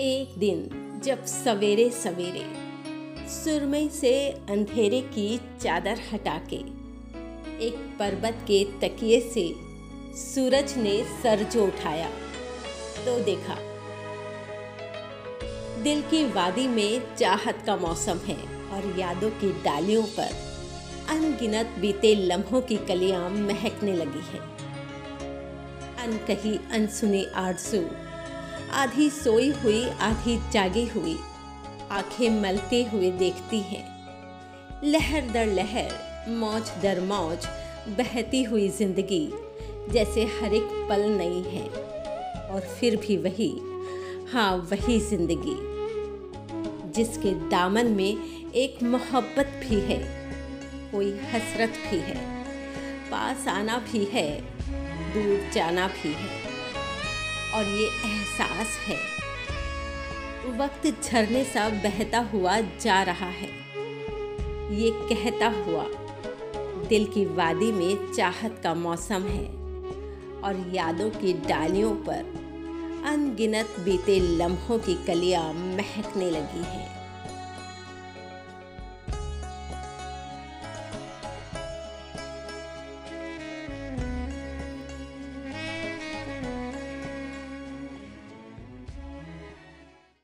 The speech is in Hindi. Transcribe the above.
एक दिन जब सवेरे सवेरे सुरमई से अंधेरे की चादर हटा के एक पर्वत के तकिए से सूरज ने सर जो उठाया तो देखा, दिल की वादी में चाहत का मौसम है और यादों की डालियों पर अनगिनत बीते लम्हों की कलियाँ महकने लगी है। अनकही अनसुनी आरज़ू आधी सोई हुई, आधी जागी हुई। आँखें मलते हुए देखती हैं। लहर दर लहर, मौज दर मौज, बहती हुई ज़िंदगी जैसे हर एक पल नई है। और फिर भी वही हाँ वही ज़िंदगी, जिसके दामन में एक मोहब्बत भी है, कोई हसरत भी है, पास आना भी है, दूर जाना भी है। और ये एहसास है। वक्त झरने सा बहता हुआ जा रहा है। ये कहता हुआ, दिल की वादी में चाहत का मौसम है और यादों की डालियों पर अनगिनत बीते लम्हों की कलियाँ महकने लगी हैं।